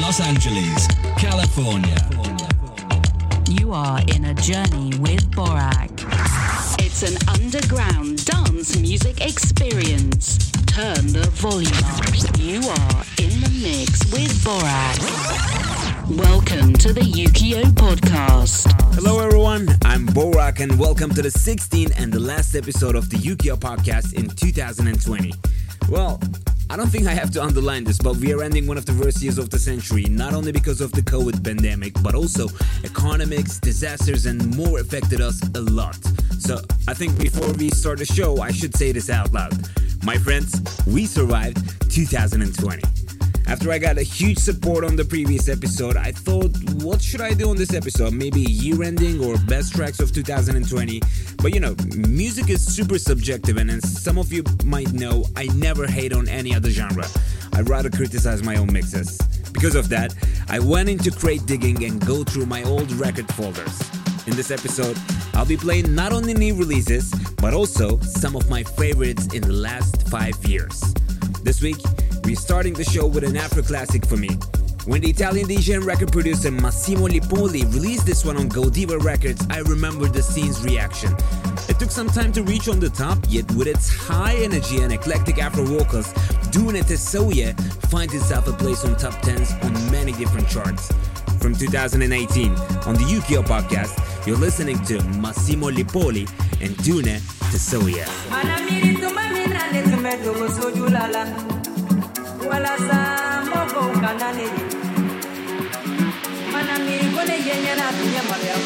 Los Angeles, California. You are in a journey with Borak. It's an underground dance music experience. Turn the volume up. You are in the mix with Borak. Welcome to the Ukiyo podcast. Hello, everyone. I'm Borak, and welcome to the 16th and the last episode of the Ukiyo podcast in 2020. Well, I don't think I have to underline this, but we are ending one of the worst years of the century, not only because of the COVID pandemic, but also economics, disasters, and more affected us a lot. So I think before we start the show, I should say this out loud. My friends, we survived 2020. After I got a huge support on the previous episode, I thought, what should I do on this episode? Maybe year ending or best tracks of 2020. But you know, music is super subjective, and as some of you might know, I never hate on any other genre. I'd rather criticize my own mixes. Because of that, I went into crate digging and go through my old record folders. In this episode, I'll be playing not only new releases, but also some of my favorites in the last five years. This week, we're starting the show with an Afro classic for me. When the Italian DJ and record producer Massimo Lipoli released this one on Godiva Records, I remember the scene's reaction. It took some time to reach on the top, yet with its high energy and eclectic Afro vocals, Dune Tesoye finds itself a place on top 10s on many different charts. From 2018, on the Ukio podcast, you're listening to Massimo Lipoli and Dune Tesoye. Walasa mɔgɔw kana ne ye mana miiri ko ne ye ɲɛna tun ye maloya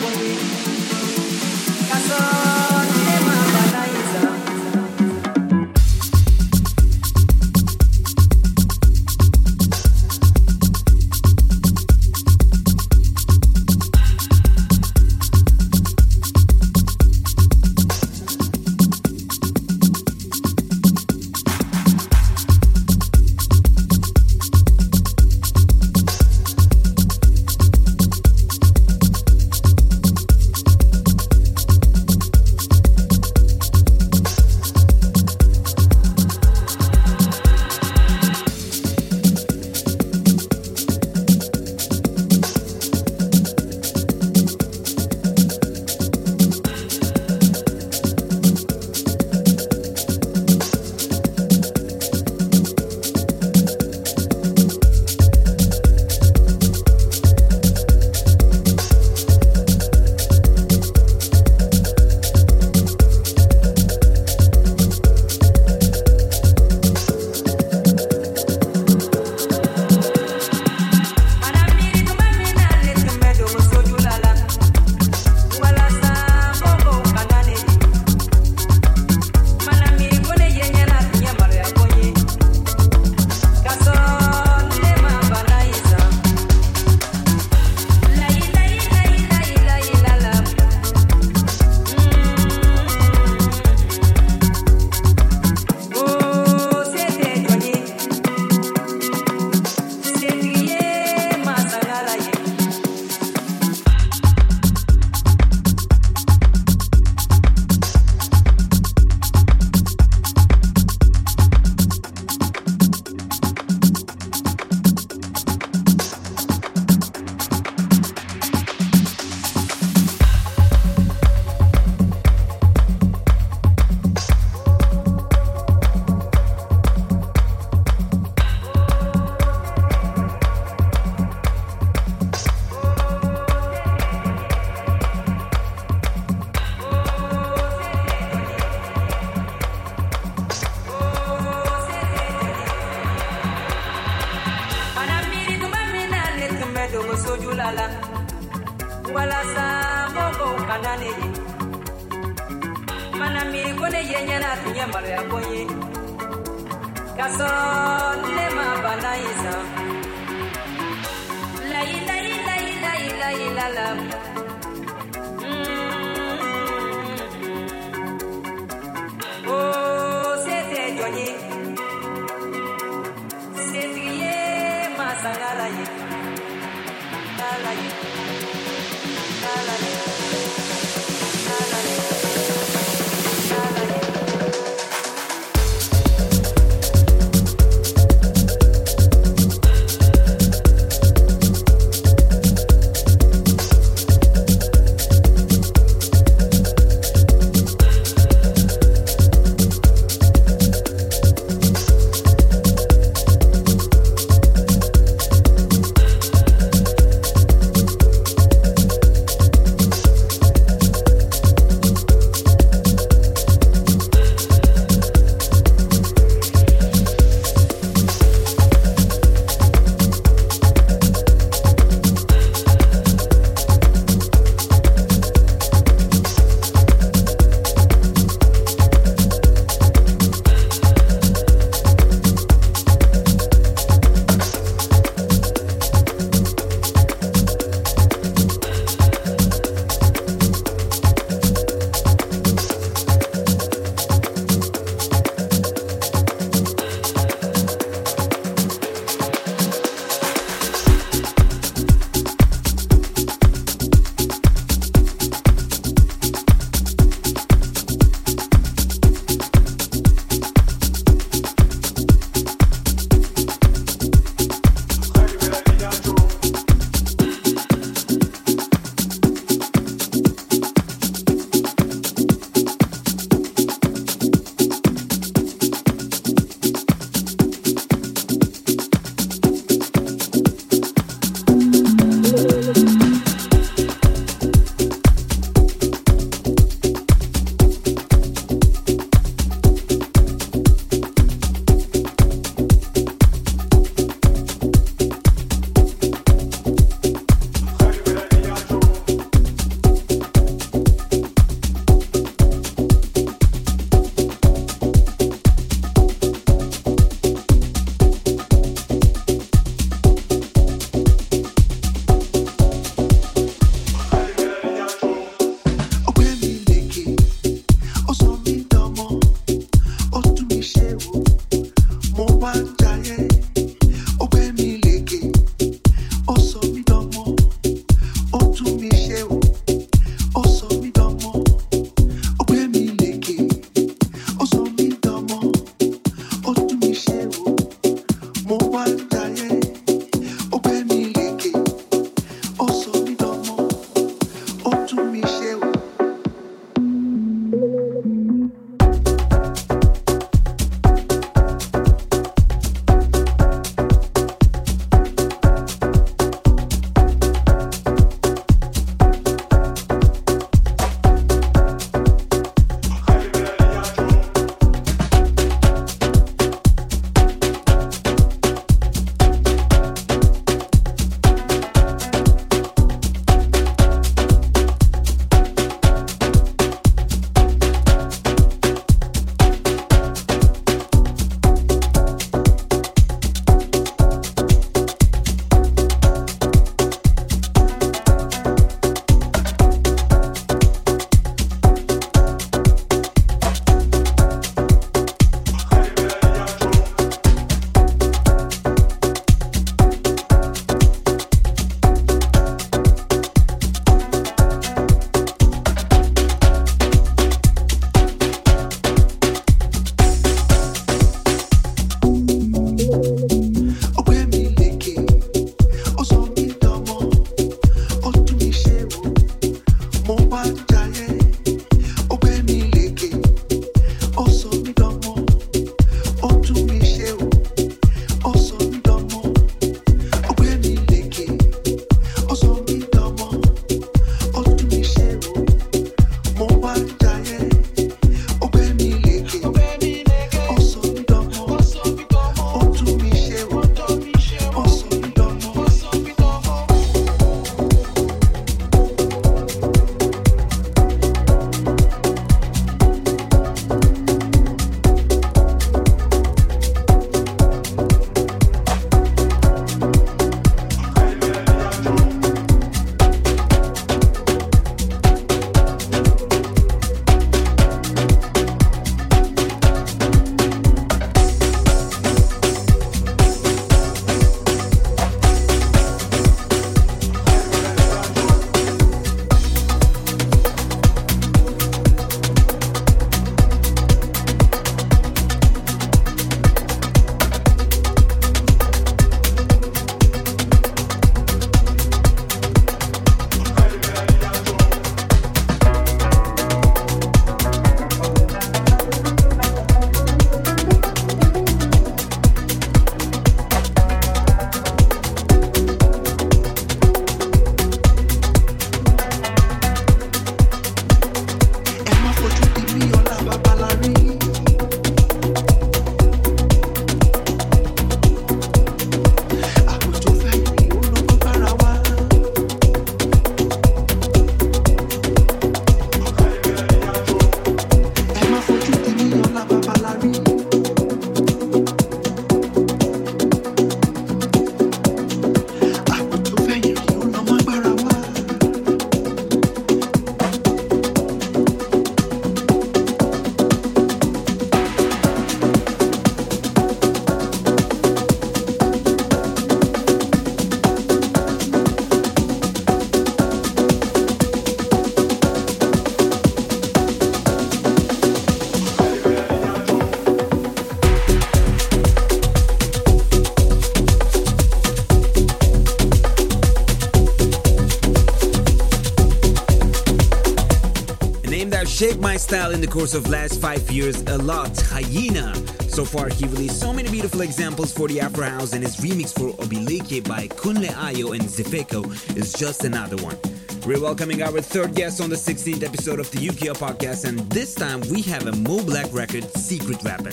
shaped my style in the course of last five years a lot. Hyenah. So far, he released so many beautiful examples for the Afro House, and his remix for Obileke by Kunle Ayo and Zefeko is just another one. We're welcoming our third guest on the 16th episode of the Ukiyo podcast, and this time we have a Mo Black record, Secret Weapon.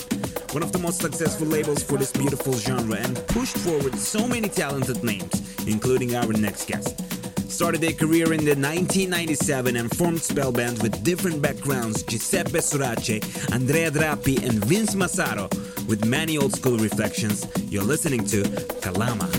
One of the most successful labels for this beautiful genre and pushed forward so many talented names, including our next guest started their career in the 1997 and formed Spellband with different backgrounds Giuseppe Surace, Andrea Drappi, and Vince Massaro. With many old school reflections, you're listening to Kalama.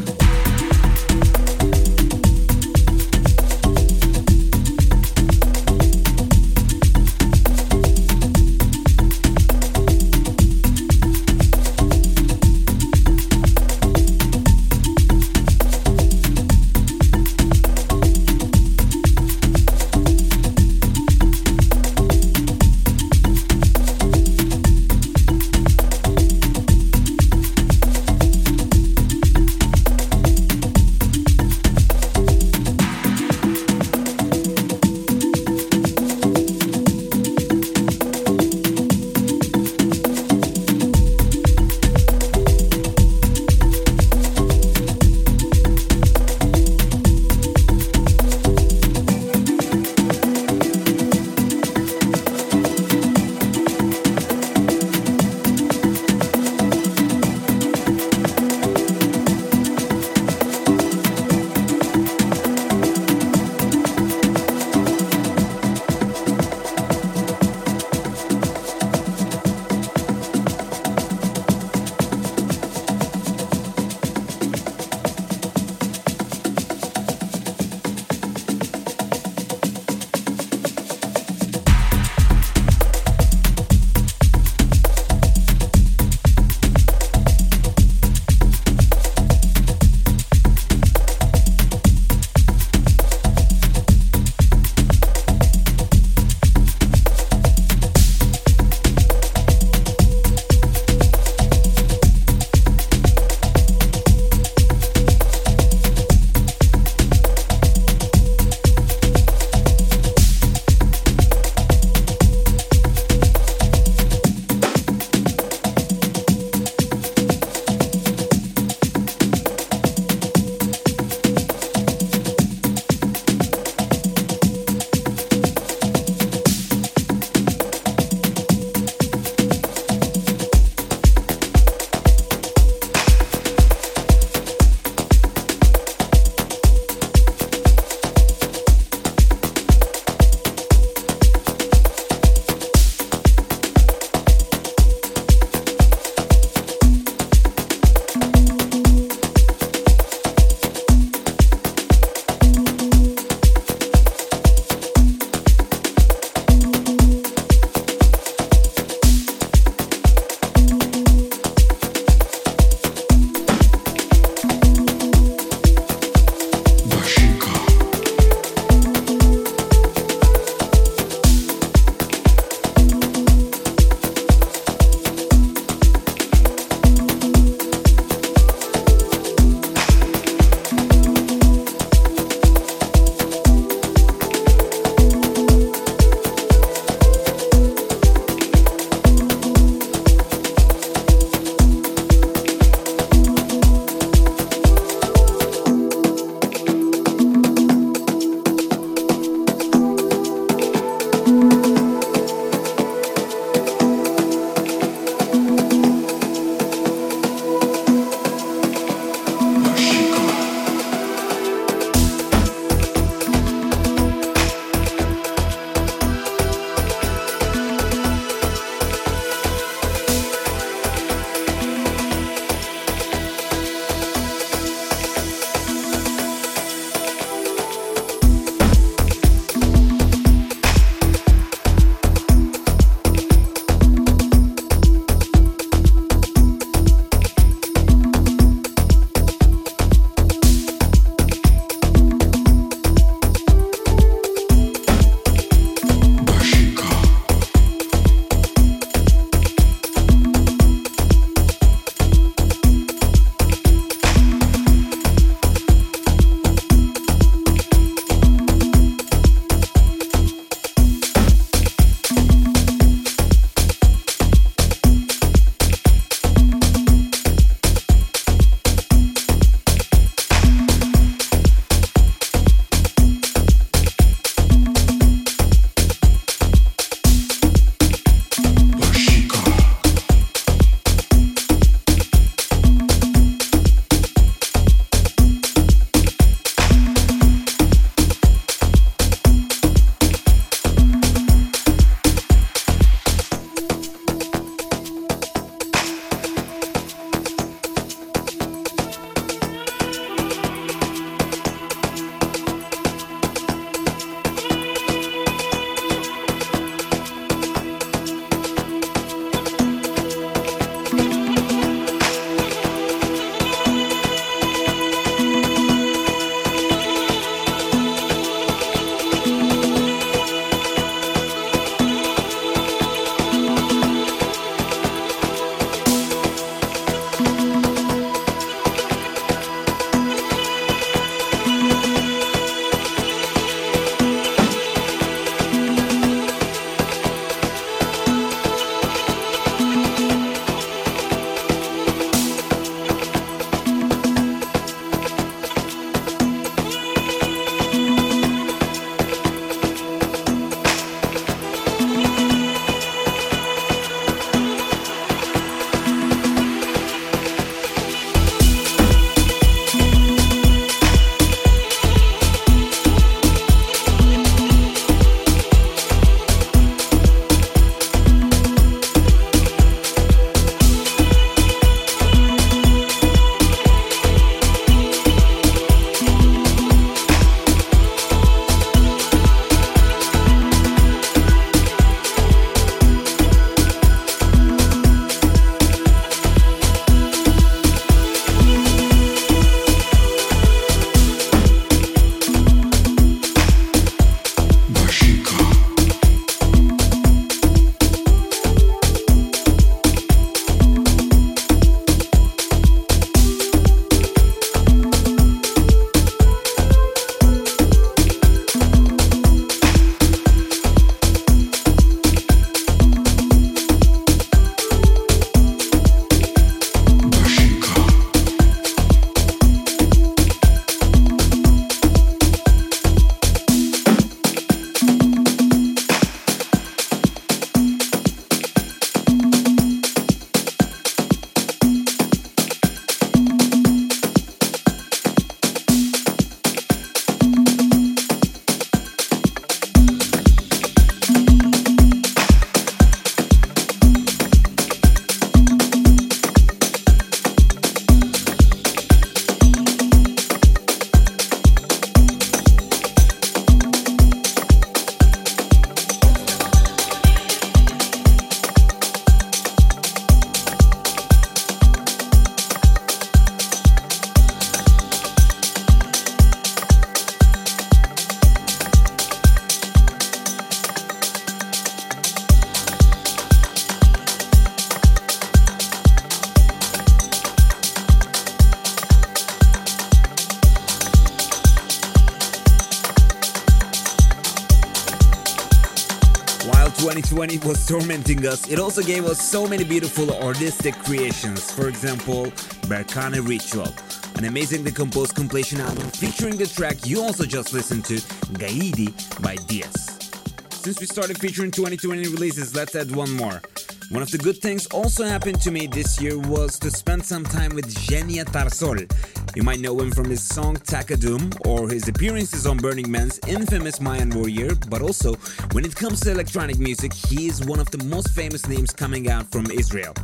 2020 was tormenting us, it also gave us so many beautiful artistic creations. For example, Berkane Ritual, an amazingly composed compilation album featuring the track you also just listened to, Gaidi by Diaz. Since we started featuring 2020 releases, let's add one more. One of the good things also happened to me this year was to spend some time with Genia Tarsol. You might know him from his song Takadum or his appearances on Burning Man's infamous Mayan Warrior, but also when it comes to electronic music, he is one of the most famous names coming out from Israel.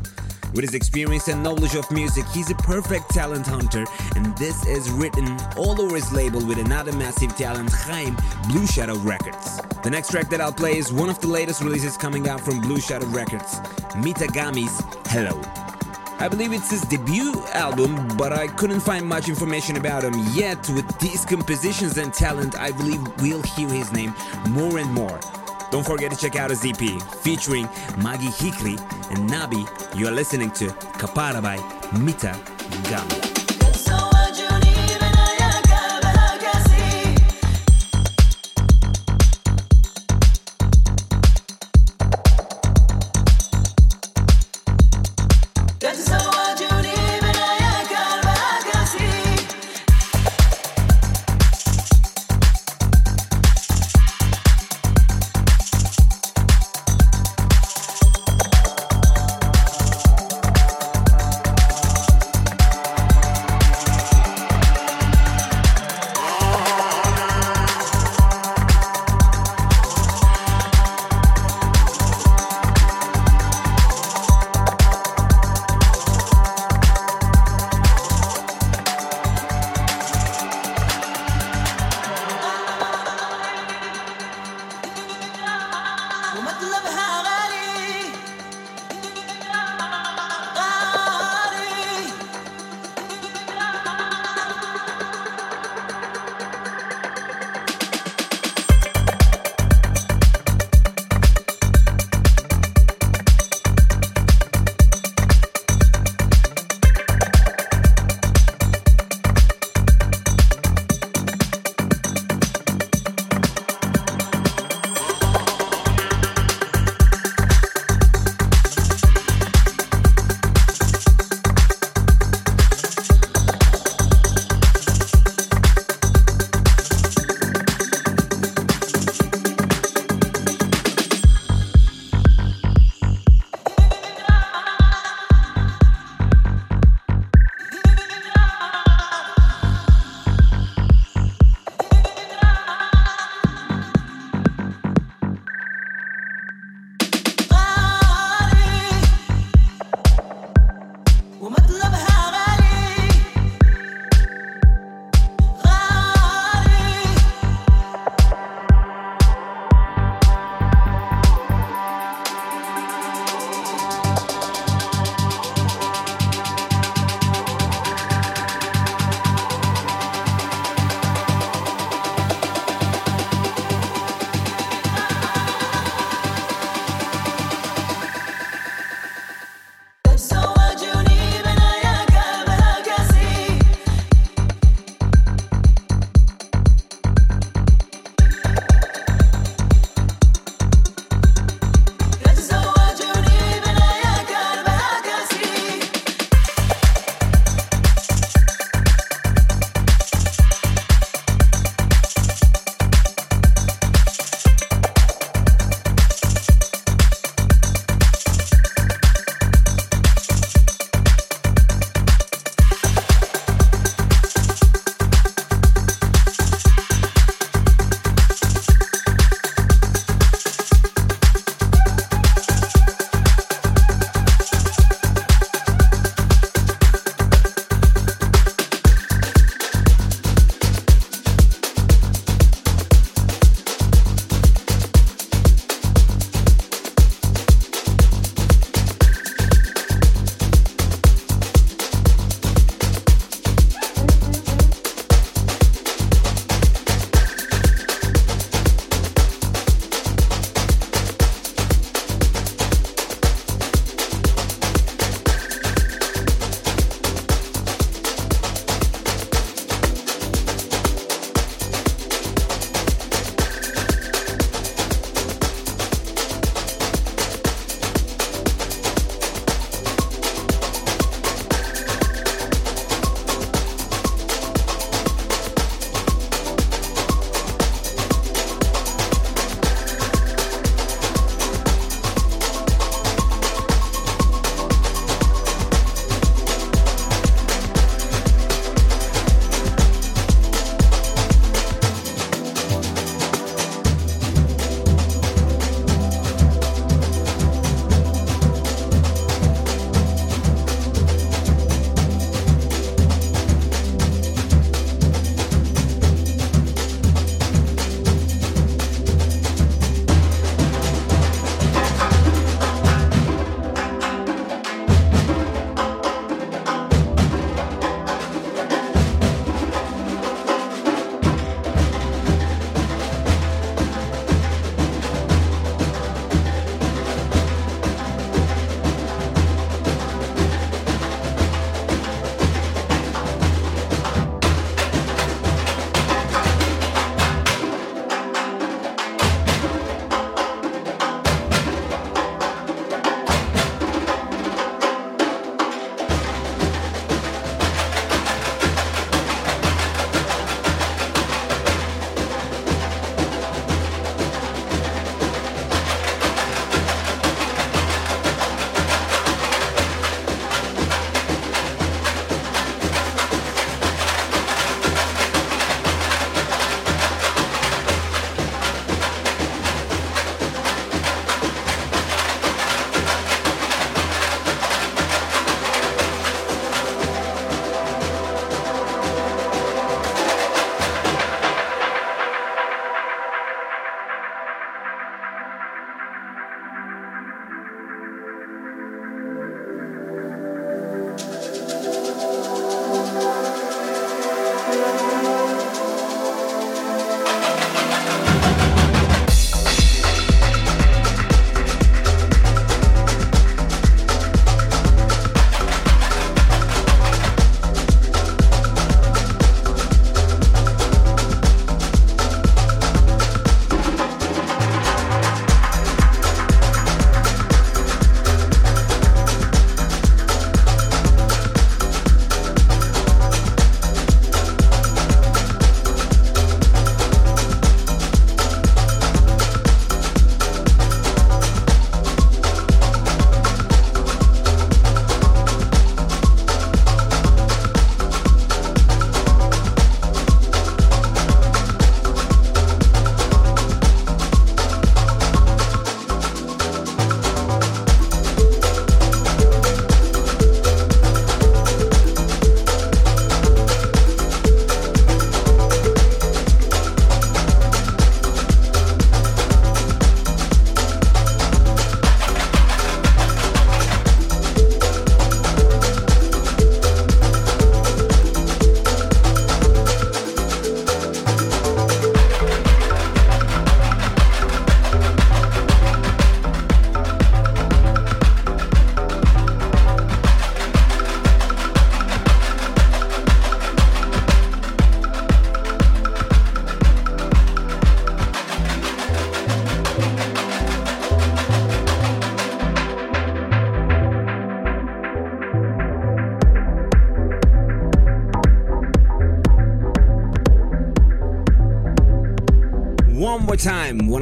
With his experience and knowledge of music, he's a perfect talent hunter, and this is written all over his label with another massive talent, Chaim, Blue Shadow Records. The next track that I'll play is one of the latest releases coming out from Blue Shadow Records, Mita Gami's Hello. I believe it's his debut album, but I couldn't find much information about him yet. With these compositions and talent, I believe we'll hear his name more and more. Don't forget to check out his EP featuring Maggie Hikri and Nabi. You are listening to Kapara by Mita Gami.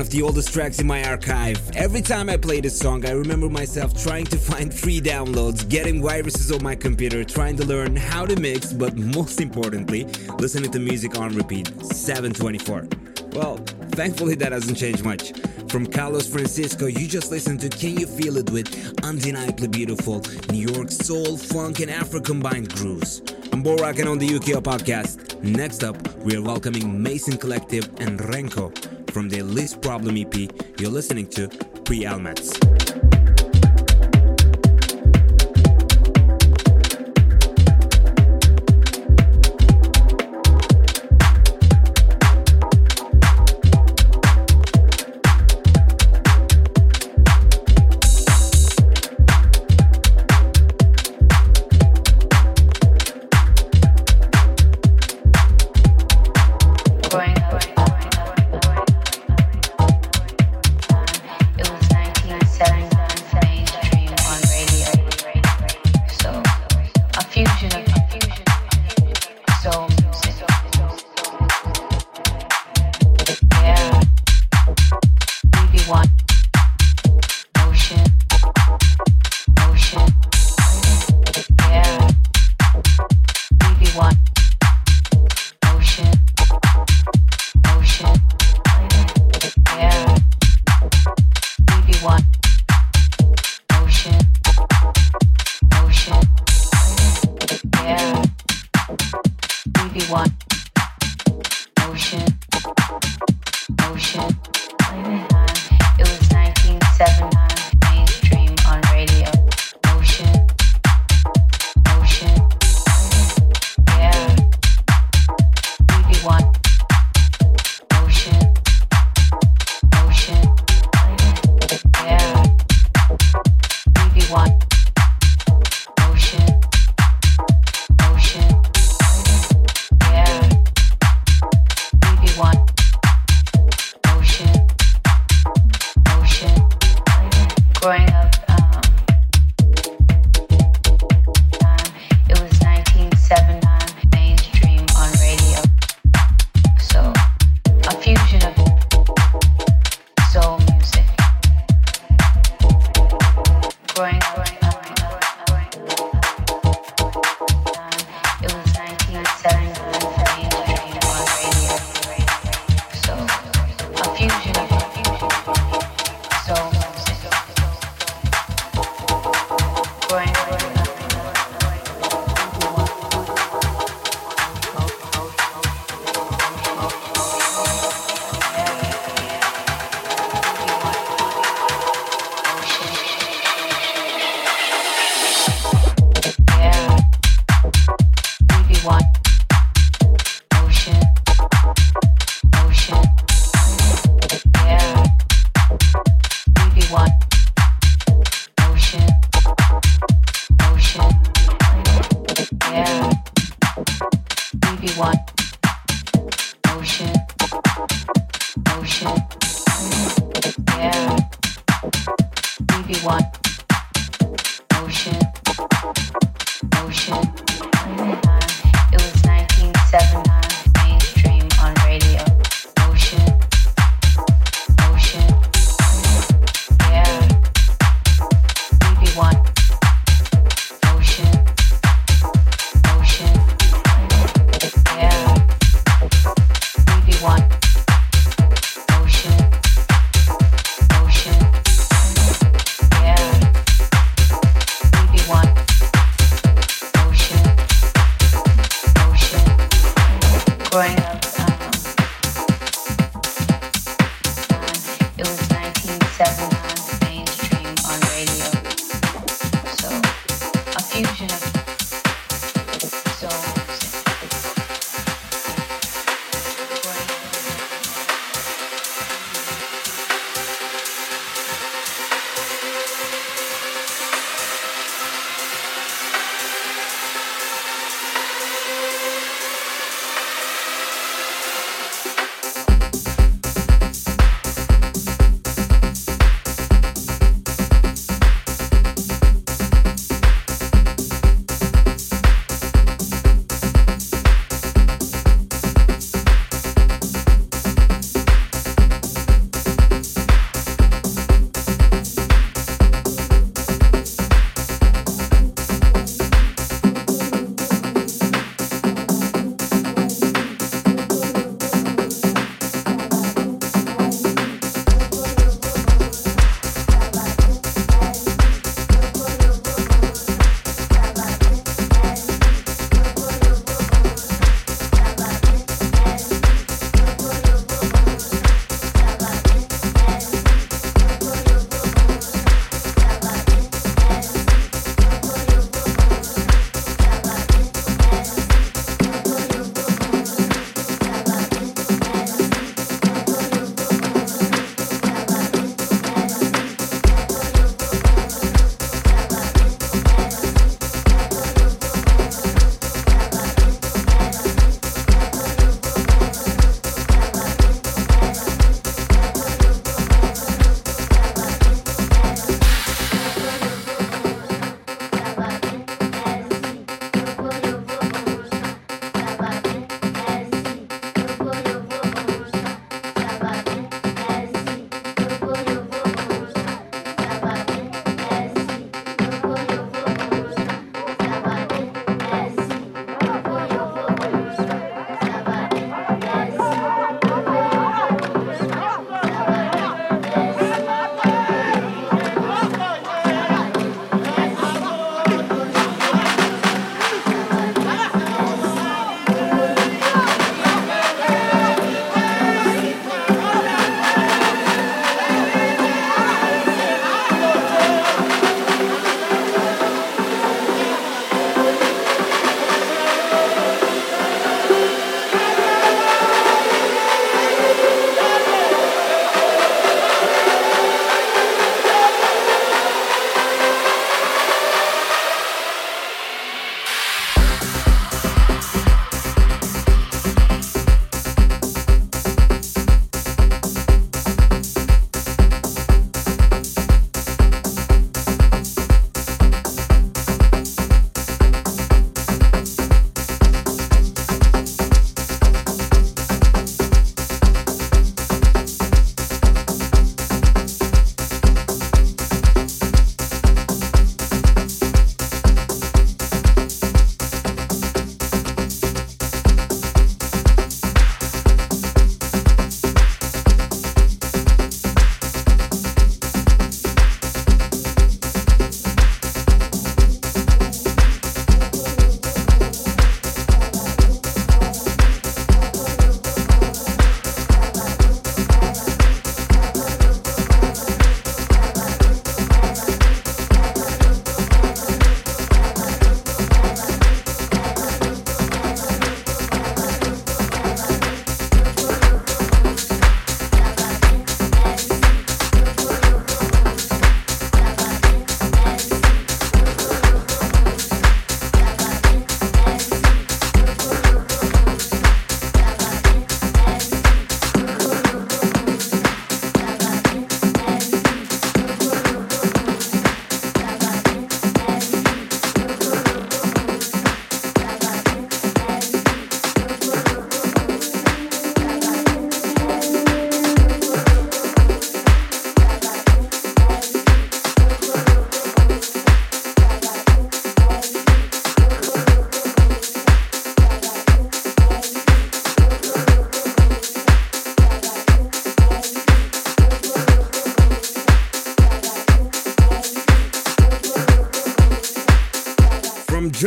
Of the oldest tracks in my archive. Every time I play this song, I remember myself trying to find free downloads, getting viruses on my computer, trying to learn how to mix, but most importantly, listening to music on repeat 724. Well, thankfully that hasn't changed much. From Carlos Francisco, you just listened to Can You Feel It with undeniably beautiful New York soul, funk, and Afro combined grooves. I'm Borak and on the Ukiyo podcast. Next up, we are welcoming Mason Collective and Renko from their Least Problem EP. You're listening to Pre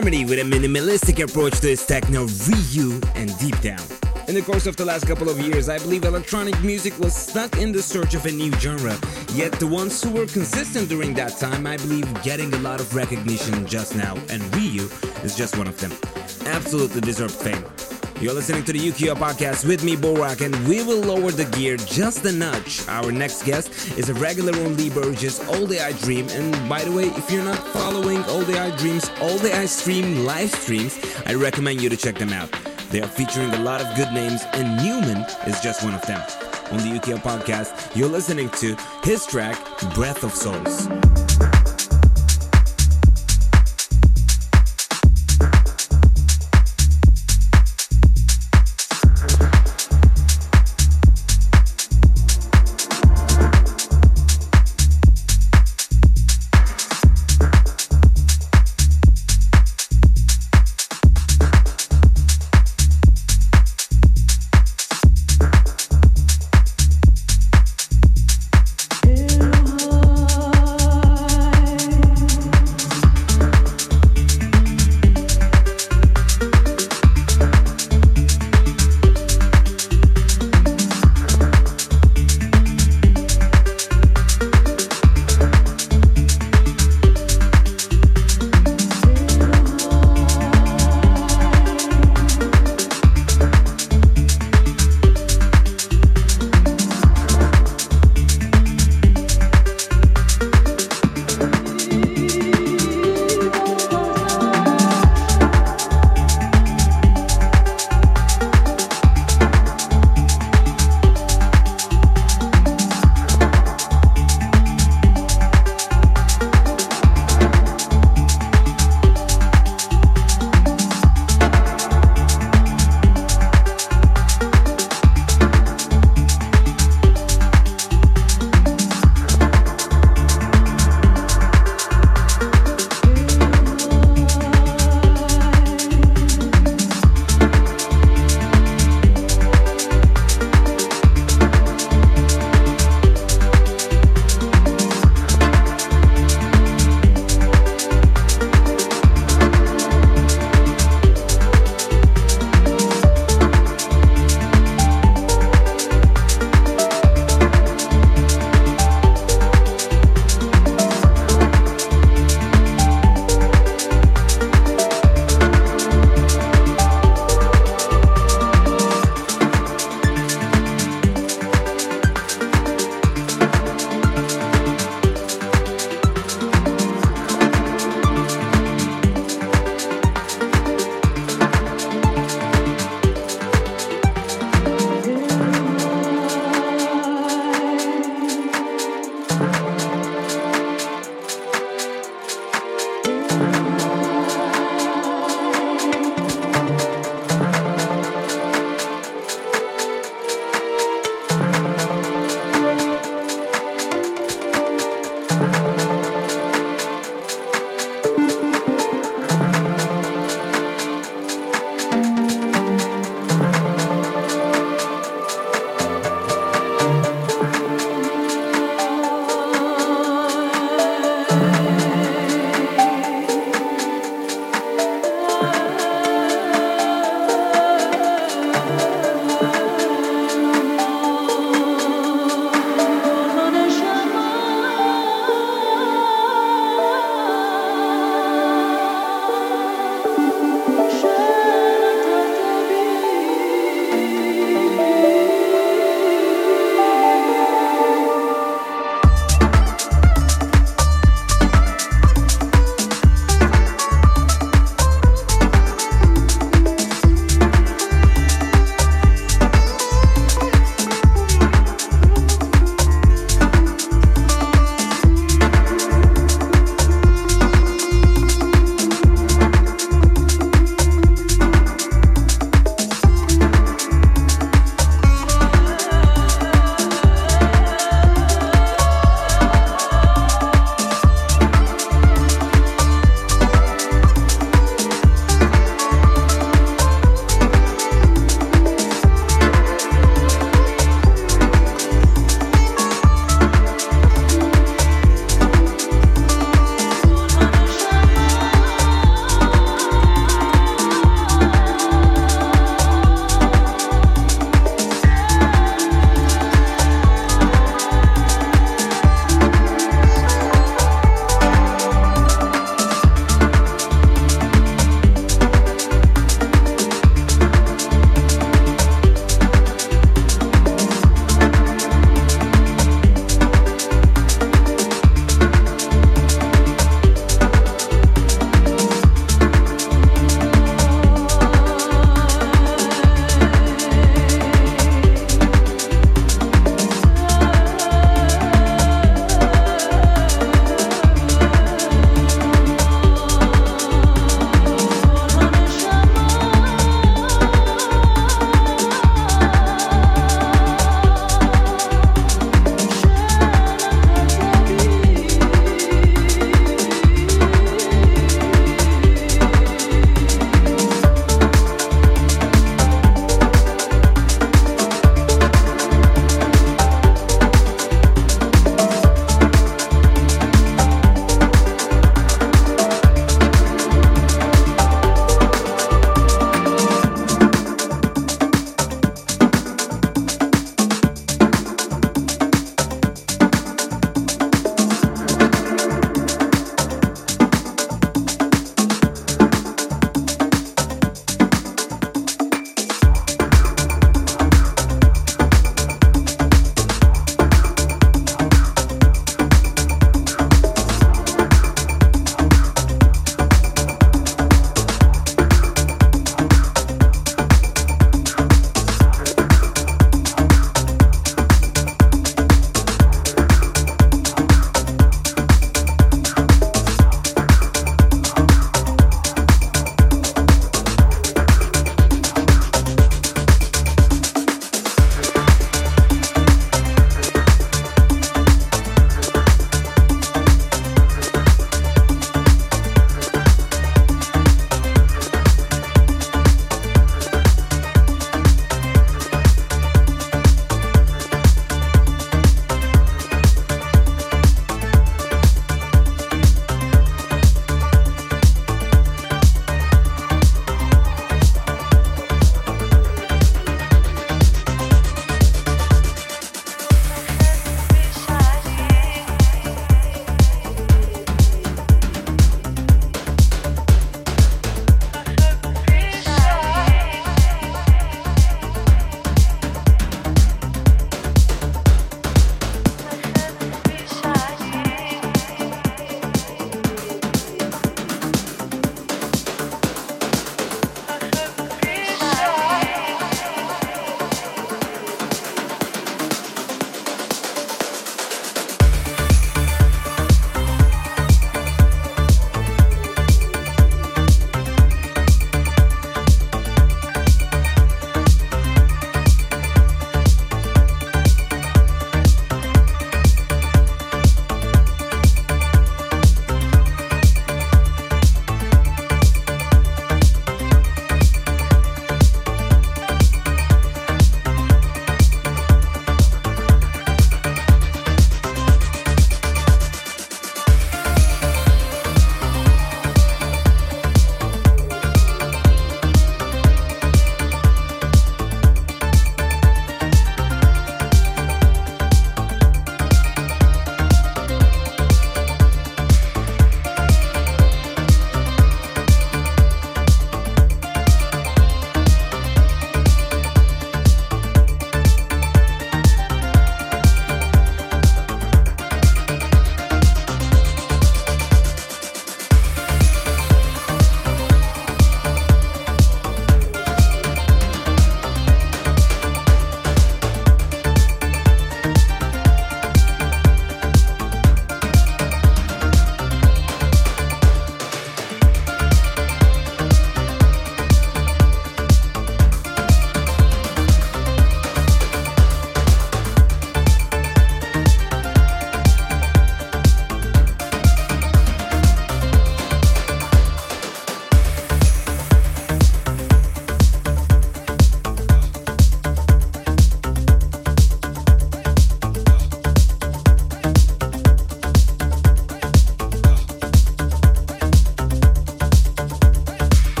Germany with a minimalistic approach to his techno, Ryu and Deep Down. In the course of the last couple of years, I believe electronic music was stuck in the search of a new genre. Yet the ones who were consistent during that time, I believe, getting a lot of recognition just now, and Ryu is just one of them. Absolutely deserved fame. You're listening to the Ukiyo podcast with me, Borak, and we will lower the gear just a notch. Our next guest is a regular on Lee Burridge, All Day I Dream. And by the way, if you're not following All Day I Dreams, All Day I Stream live streams, I recommend you to check them out. They are featuring a lot of good names, and Newman is just one of them. On the Ukiyo podcast, you're listening to his track, Breath of Souls.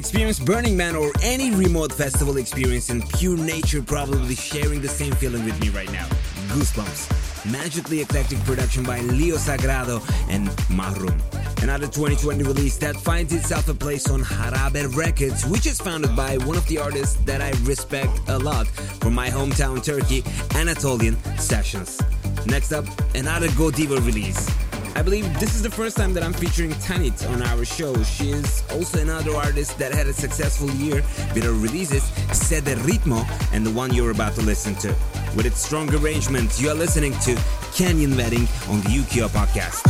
Experience Burning Man or any remote festival experience in pure nature probably sharing the same feeling with me right now. Goosebumps. Magically eclectic production by Leo Sagrado and Mahrum. Another 2020 release that finds itself a place on Harabe Records, which is founded by one of the artists that I respect a lot from my hometown Turkey, Anatolian Sessions. Next up, another Godiva release. I believe this is the first time that I'm featuring Tanit on our show. She is also another artist that had a successful year with her releases Sede Ritmo and the one you're about to listen to. With its strong arrangement, you are listening to Canyon Wedding on the Ukiyo podcast.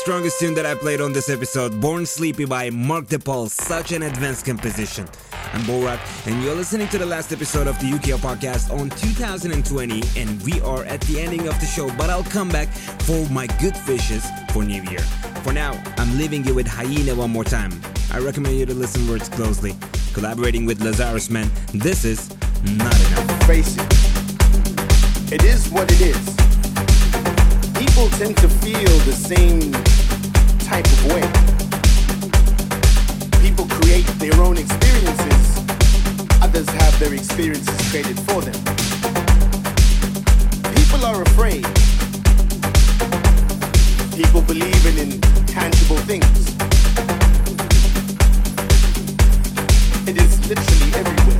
Strongest tune that I played on this episode, Born Sleepy by Mark DePaul, such an advanced composition. I'm Borat, and you're listening to the last episode of the Ukiyo podcast on 2020, and we are at the ending of the show, but I'll come back for my good fishes for New Year. For now, I'm leaving you with Hyenah one more time. I recommend you to listen words closely. Collaborating with Lazarusman, this is Not Enough. Face it. It is what it is. People tend to feel the same type of way. People create their own experiences. Others have their experiences created for them. People are afraid. People believe in intangible things. It is literally everywhere.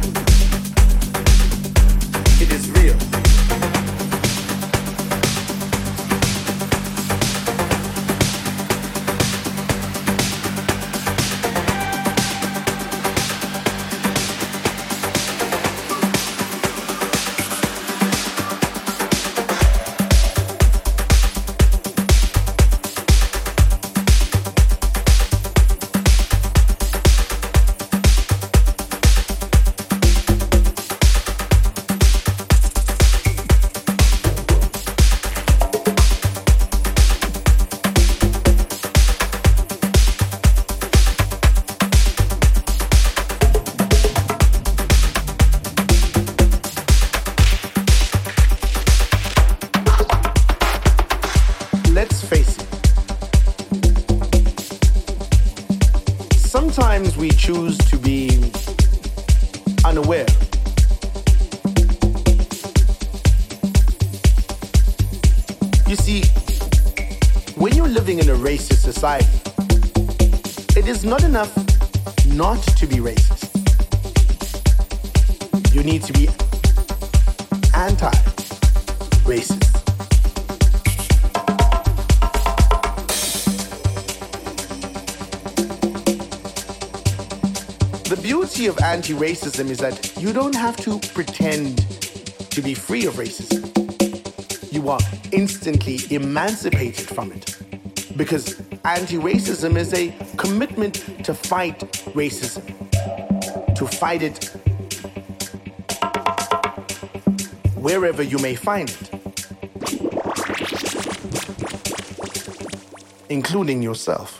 Racist society, it is not enough not to be racist. You need to be anti racist. The beauty of anti racism is that you don't have to pretend to be free of racism. You are instantly emancipated from it. Because anti racism is a commitment to fight racism, to fight it wherever you may find it, including yourself.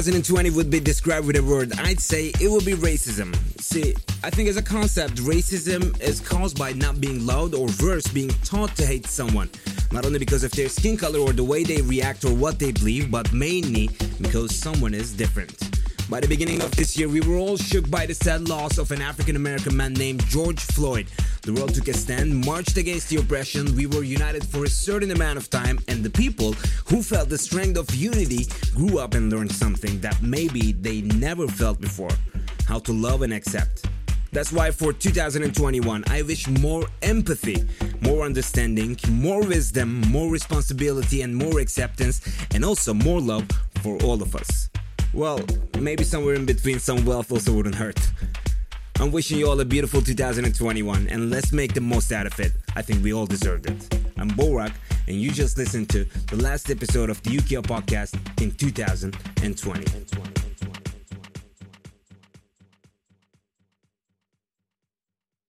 2020 would be described with a word, I'd say it would be racism. See, I think as a concept, racism is caused by not being loved or worse, being taught to hate someone. Not only because of their skin color or the way they react or what they believe, but mainly because someone is different. By the beginning of this year, we were all shook by the sad loss of an African American man named George Floyd. The world took a stand, marched against the oppression, we were united for a certain amount of time, and the people who felt the strength of unity grew up and learned something that maybe they never felt before how to love and accept. That's why for 2021, I wish more empathy, more understanding, more wisdom, more responsibility, and more acceptance, and also more love for all of us. Well, maybe somewhere in between some wealth also wouldn't hurt. I'm wishing you all a beautiful 2021 and let's make the most out of it. I think we all deserved it. I'm Borak and you just listened to the last episode of the Ukiyo podcast in 2020.